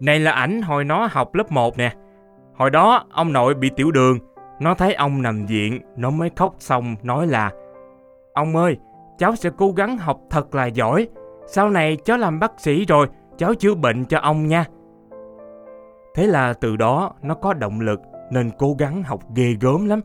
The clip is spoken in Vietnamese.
Này là ảnh hồi nó học lớp 1 nè. Hồi đó ông nội bị tiểu đường, nó thấy ông nằm viện, nó mới khóc xong nói là Ông ơi, cháu sẽ cố gắng học thật là giỏi. Sau này cháu làm bác sĩ rồi, cháu chữa bệnh cho ông nha. Thế là từ đó nó có động lực nên cố gắng học ghê gớm lắm.